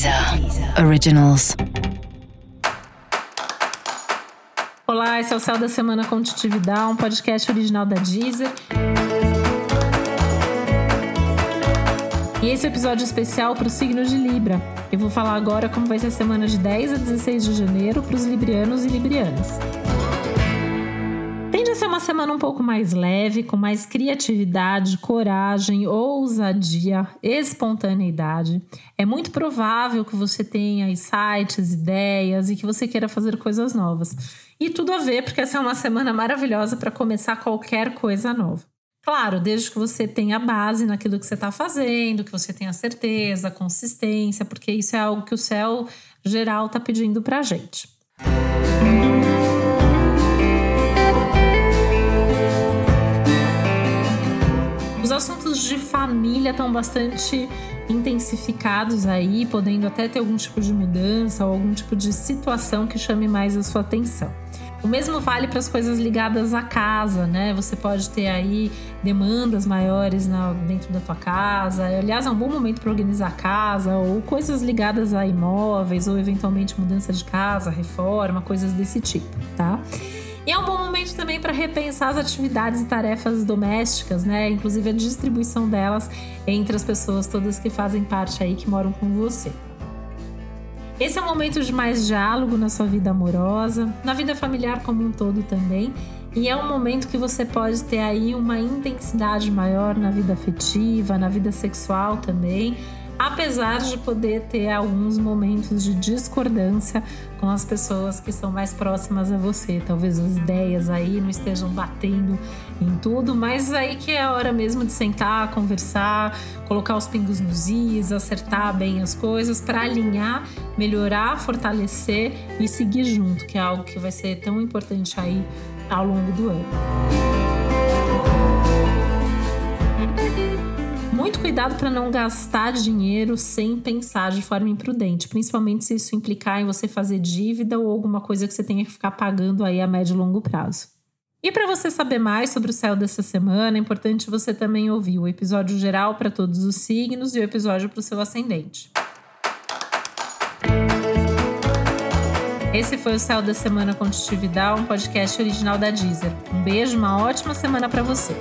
Deezer Originals. Olá, esse é o Céu da Semana Contitividade, um podcast original da Deezer. E esse é episódio especial para o signo de Libra. Eu vou falar agora como vai ser a semana de 10 a 16 de janeiro para os librianos e librianas ser uma semana um pouco mais leve, com mais criatividade, coragem, ousadia, espontaneidade. É muito provável que você tenha insights, ideias e que você queira fazer coisas novas. E tudo a ver, porque essa é uma semana maravilhosa para começar qualquer coisa nova. Claro, desde que você tenha base naquilo que você está fazendo, que você tenha certeza, consistência, porque isso é algo que o céu geral está pedindo para a gente. Família estão bastante intensificados aí, podendo até ter algum tipo de mudança ou algum tipo de situação que chame mais a sua atenção. O mesmo vale para as coisas ligadas à casa, né? Você pode ter aí demandas maiores na, dentro da tua casa. Aliás, é um bom momento para organizar a casa ou coisas ligadas a imóveis ou eventualmente mudança de casa, reforma, coisas desse tipo, tá? E é um bom momento também para repensar as atividades e tarefas domésticas, né? Inclusive a distribuição delas entre as pessoas todas que fazem parte aí, que moram com você. Esse é um momento de mais diálogo na sua vida amorosa, na vida familiar como um todo também. E é um momento que você pode ter aí uma intensidade maior na vida afetiva, na vida sexual também, apesar de poder ter alguns momentos de discordância com as pessoas que são mais próximas a você. Talvez as ideias aí não estejam batendo em tudo, mas aí que é a hora mesmo de sentar, conversar, colocar os pingos nos is, acertar bem as coisas para alinhar, melhorar, fortalecer e seguir junto, que é algo que vai ser tão importante aí ao longo do ano. Cuidado para não gastar dinheiro sem pensar de forma imprudente, principalmente se isso implicar em você fazer dívida ou alguma coisa que você tenha que ficar pagando aí a médio e longo prazo. E para você saber mais sobre o céu dessa semana, é importante você também ouvir o episódio geral para todos os signos e o episódio para o seu ascendente. Esse foi o Céu da Semana Contitividade, um podcast original da Deezer. Um beijo, uma ótima semana para você.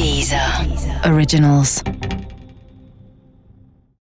Deezer. Originals.